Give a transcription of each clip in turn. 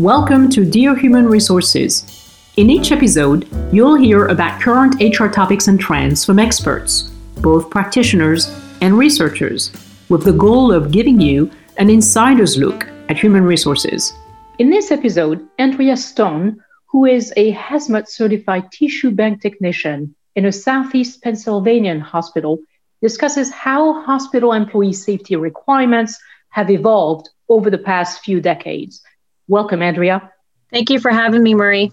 Welcome to Dear Human Resources. In each episode, you'll hear about current HR topics and trends from experts, both practitioners and researchers, with the goal of giving you an insider's look at human resources. In this episode, Andrea Stone, who is a hazmat certified tissue bank technician in a Southeast Pennsylvanian hospital, discusses how hospital employee safety requirements have evolved over the past few decades Welcome, Andrea. Thank you for having me, Marie.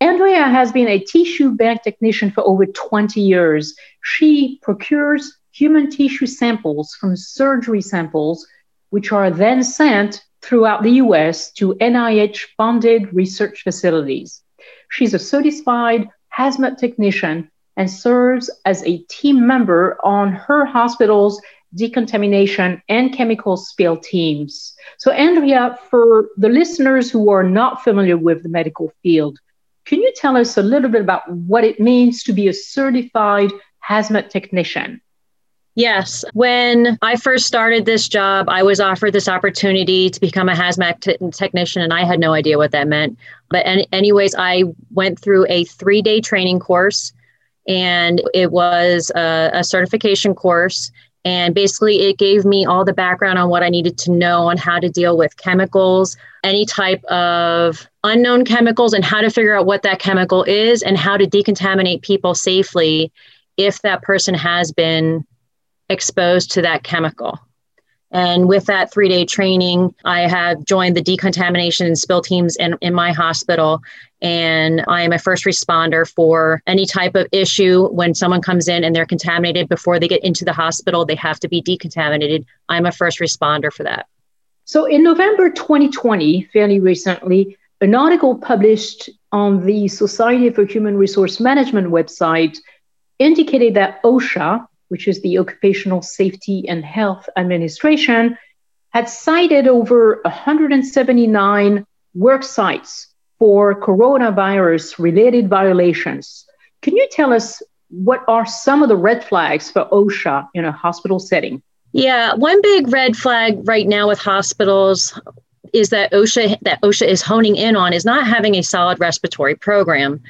Andrea has been a tissue bank technician for over 20 years. She procures human tissue samples from surgery samples, which are then sent throughout the US to NIH funded research facilities. She's a certified hazmat technician and serves as a team member on her hospital's decontamination, and chemical spill teams. So, Andrea, for the listeners who are not familiar with the medical field, can you tell us a little bit about what it means to be a certified hazmat technician? Yes. When I first started this job, I was offered this opportunity to become a hazmat t- technician, and I had no idea what that meant. But, any- anyways, I went through a three day training course, and it was a, a certification course. And basically, it gave me all the background on what I needed to know on how to deal with chemicals, any type of unknown chemicals, and how to figure out what that chemical is and how to decontaminate people safely if that person has been exposed to that chemical. And with that three day training, I have joined the decontamination and spill teams in, in my hospital. And I am a first responder for any type of issue when someone comes in and they're contaminated before they get into the hospital, they have to be decontaminated. I'm a first responder for that. So in November 2020, fairly recently, an article published on the Society for Human Resource Management website indicated that OSHA, which is the Occupational Safety and Health Administration, had cited over 179 work sites for coronavirus related violations. Can you tell us what are some of the red flags for OSHA in a hospital setting? Yeah, one big red flag right now with hospitals is that OSHA that OSHA is honing in on is not having a solid respiratory program.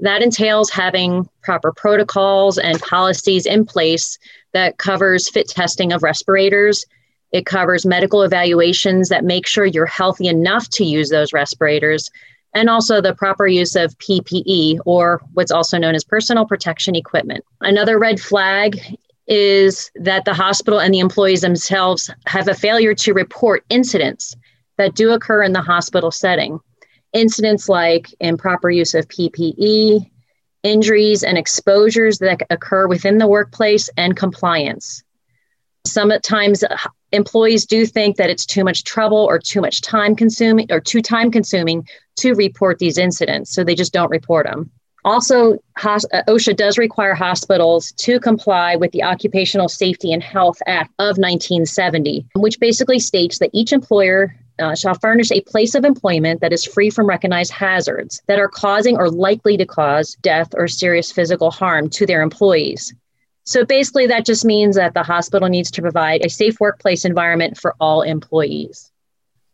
That entails having proper protocols and policies in place that covers fit testing of respirators. It covers medical evaluations that make sure you're healthy enough to use those respirators, and also the proper use of PPE, or what's also known as personal protection equipment. Another red flag is that the hospital and the employees themselves have a failure to report incidents that do occur in the hospital setting incidents like improper use of PPE, injuries and exposures that occur within the workplace, and compliance. Sometimes uh, employees do think that it's too much trouble or too much time consuming or too time consuming to report these incidents, so they just don't report them. Also, uh, OSHA does require hospitals to comply with the Occupational Safety and Health Act of 1970, which basically states that each employer uh, shall furnish a place of employment that is free from recognized hazards that are causing or likely to cause death or serious physical harm to their employees. So basically, that just means that the hospital needs to provide a safe workplace environment for all employees.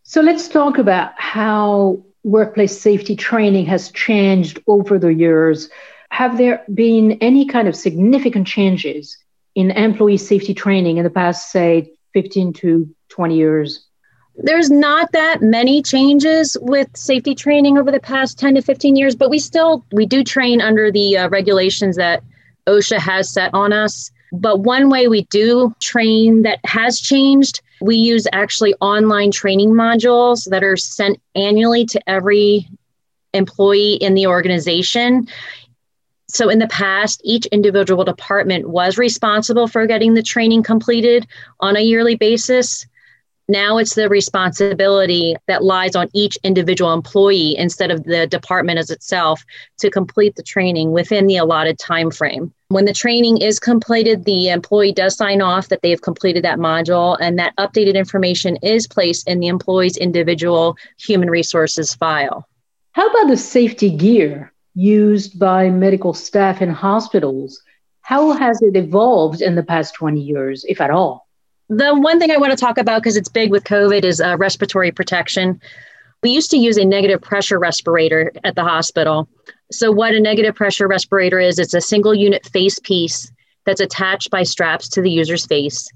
So let's talk about how workplace safety training has changed over the years. Have there been any kind of significant changes in employee safety training in the past, say, 15 to 20 years? There's not that many changes with safety training over the past 10 to 15 years but we still we do train under the uh, regulations that osha has set on us. But one way we do train that has changed we use actually online training modules that are sent annually to every employee in the organization. So in the past each individual department was responsible for getting the training completed on a yearly basis now it's the responsibility that lies on each individual employee instead of the department as itself to complete the training within the allotted time frame. When the training is completed, the employee does sign off that they have completed that module, and that updated information is placed in the employee's individual human resources file. How about the safety gear used by medical staff in hospitals? How has it evolved in the past 20 years, if at all? The one thing I want to talk about because it's big with COVID is uh, respiratory protection. We used to use a negative pressure respirator at the hospital. So, what a negative pressure respirator is, it's a single unit face piece that's attached by straps to the user's face.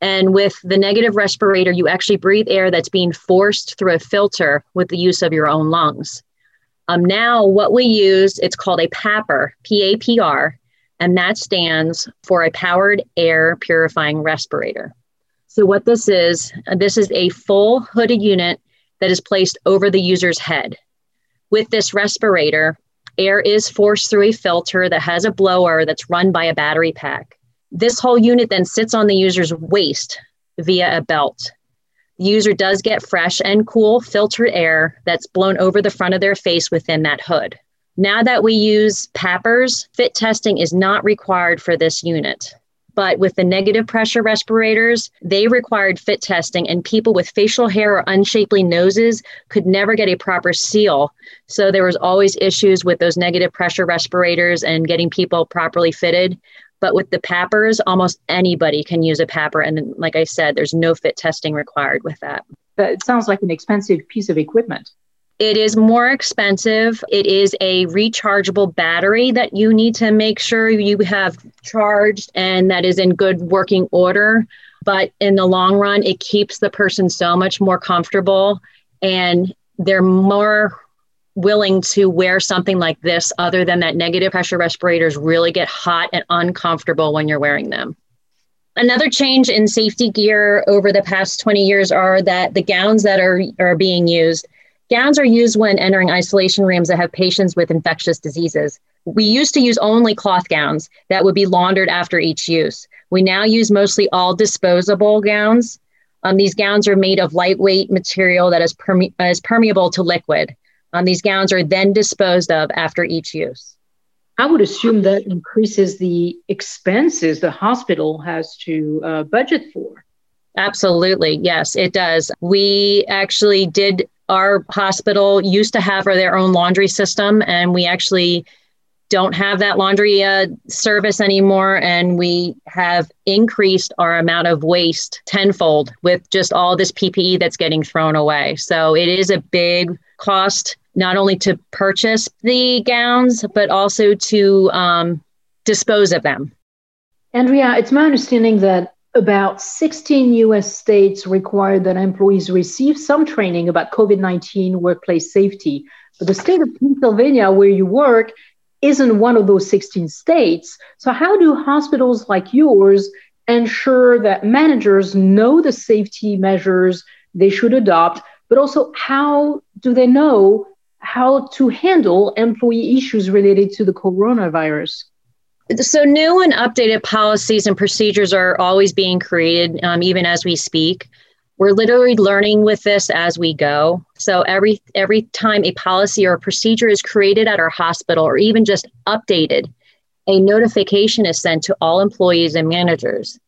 And with the negative respirator, you actually breathe air that's being forced through a filter with the use of your own lungs. Um, now, what we use, it's called a PAPR, P A P R, and that stands for a powered air purifying respirator. So, what this is, uh, this is a full hooded unit that is placed over the user's head. With this respirator, air is forced through a filter that has a blower that's run by a battery pack. This whole unit then sits on the user's waist via a belt. The user does get fresh and cool filtered air that's blown over the front of their face within that hood. Now that we use PAPRs, fit testing is not required for this unit. But with the negative pressure respirators, they required fit testing, and people with facial hair or unshapely noses could never get a proper seal. So there was always issues with those negative pressure respirators and getting people properly fitted. But with the PAPRs, almost anybody can use a PAPR. And like I said, there's no fit testing required with that. But it sounds like an expensive piece of equipment. It is more expensive. It is a rechargeable battery that you need to make sure you have charged and that is in good working order. But in the long run, it keeps the person so much more comfortable and they're more willing to wear something like this other than that negative pressure respirators really get hot and uncomfortable when you're wearing them. Another change in safety gear over the past 20 years are that the gowns that are, are being used Gowns are used when entering isolation rooms that have patients with infectious diseases. We used to use only cloth gowns that would be laundered after each use. We now use mostly all disposable gowns. Um, these gowns are made of lightweight material that is, perme- is permeable to liquid. Um, these gowns are then disposed of after each use. I would assume that increases the expenses the hospital has to uh, budget for. Absolutely. Yes, it does. We actually did our hospital used to have their own laundry system, and we actually don't have that laundry uh, service anymore. And we have increased our amount of waste tenfold with just all this PPE that's getting thrown away. So it is a big cost, not only to purchase the gowns, but also to um, dispose of them. Andrea, it's my understanding that about 16 US states require that employees receive some training about COVID 19 workplace safety. But the state of Pennsylvania, where you work, isn't one of those 16 states. So, how do hospitals like yours ensure that managers know the safety measures they should adopt, but also how do they know how to handle employee issues related to the coronavirus? So, new and updated policies and procedures are always being created, um, even as we speak. We're literally learning with this as we go. So every every time a policy or a procedure is created at our hospital, or even just updated, a notification is sent to all employees and managers.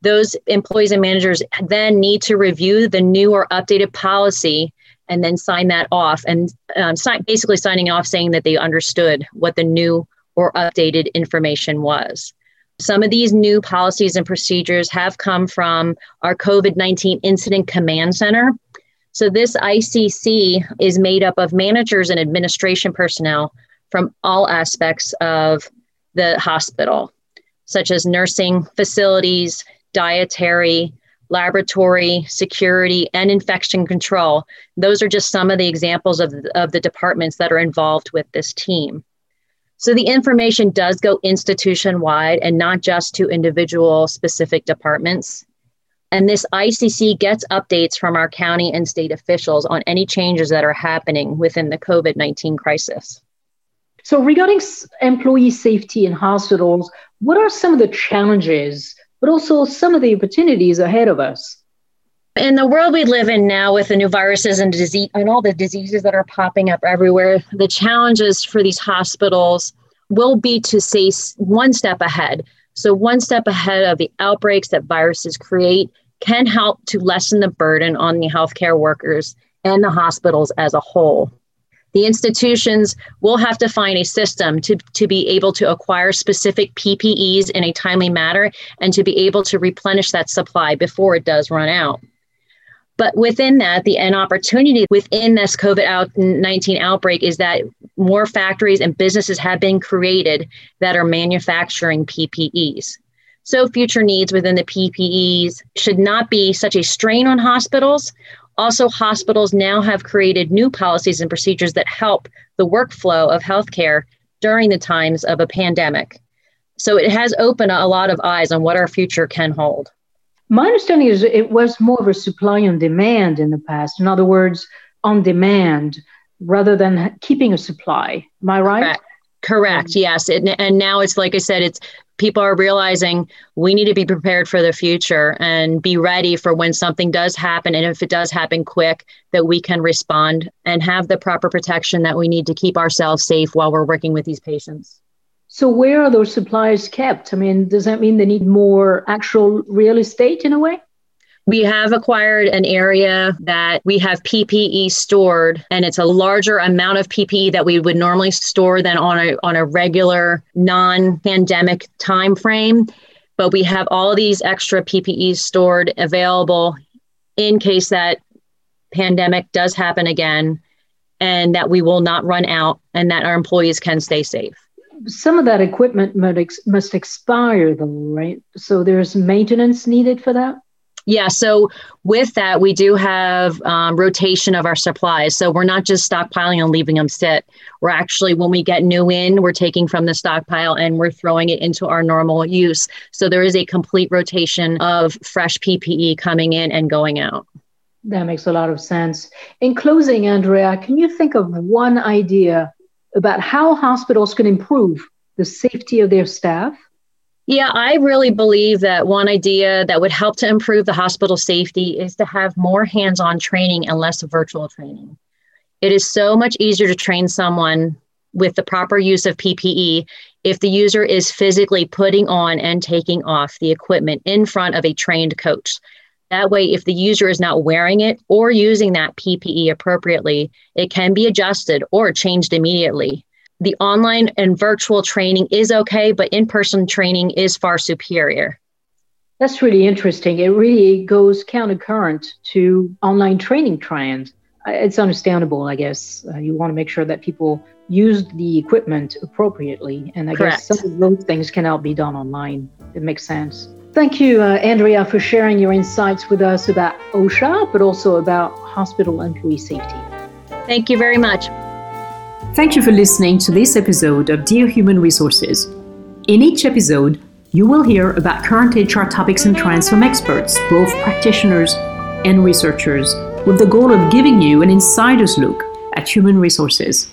Those employees and managers then need to review the new or updated policy and then sign that off and um, sign, basically signing off saying that they understood what the new or updated information was. Some of these new policies and procedures have come from our COVID 19 Incident Command Center. So, this ICC is made up of managers and administration personnel from all aspects of the hospital, such as nursing facilities, dietary, laboratory, security, and infection control. Those are just some of the examples of, of the departments that are involved with this team. So the information does go institution wide and not just to individual specific departments. And this ICC gets updates from our county and state officials on any changes that are happening within the COVID 19 crisis. So, regarding employee safety in hospitals, what are some of the challenges, but also some of the opportunities ahead of us? In the world we live in now with the new viruses and disease and all the diseases that are popping up everywhere the challenges for these hospitals will be to stay one step ahead so one step ahead of the outbreaks that viruses create can help to lessen the burden on the healthcare workers and the hospitals as a whole the institutions will have to find a system to, to be able to acquire specific PPEs in a timely manner and to be able to replenish that supply before it does run out. But within that, the an opportunity within this COVID 19 outbreak is that more factories and businesses have been created that are manufacturing PPEs. So, future needs within the PPEs should not be such a strain on hospitals. Also, hospitals now have created new policies and procedures that help the workflow of healthcare during the times of a pandemic. So, it has opened a lot of eyes on what our future can hold. My understanding is it was more of a supply and demand in the past. In other words, on demand rather than keeping a supply. Am I right? Correct. Correct. Um, yes. It, and now it's like I said, it's people are realizing we need to be prepared for the future and be ready for when something does happen. And if it does happen quick, that we can respond and have the proper protection that we need to keep ourselves safe while we're working with these patients. So, where are those supplies kept? I mean, does that mean they need more actual real estate in a way? We have acquired an area that we have PPE stored, and it's a larger amount of PPE that we would normally store than on a on a regular non-pandemic time frame. But we have all these extra PPE stored available in case that pandemic does happen again, and that we will not run out, and that our employees can stay safe some of that equipment must, ex- must expire though right so there's maintenance needed for that yeah, so with that, we do have um, rotation of our supplies. So we're not just stockpiling and leaving them sit. We're actually, when we get new in, we're taking from the stockpile and we're throwing it into our normal use. So there is a complete rotation of fresh PPE coming in and going out. That makes a lot of sense. In closing, Andrea, can you think of one idea about how hospitals can improve the safety of their staff? Yeah, I really believe that one idea that would help to improve the hospital safety is to have more hands on training and less virtual training. It is so much easier to train someone with the proper use of PPE if the user is physically putting on and taking off the equipment in front of a trained coach. That way, if the user is not wearing it or using that PPE appropriately, it can be adjusted or changed immediately the online and virtual training is okay, but in person training is far superior. That's really interesting. It really goes countercurrent to online training trends. It's understandable, I guess. Uh, you want to make sure that people use the equipment appropriately. And I Correct. guess some of those things cannot be done online. It makes sense. Thank you, uh, Andrea, for sharing your insights with us about OSHA, but also about hospital employee safety. Thank you very much. Thank you for listening to this episode of Dear Human Resources. In each episode, you will hear about current HR topics and trends from experts, both practitioners and researchers, with the goal of giving you an insider's look at human resources.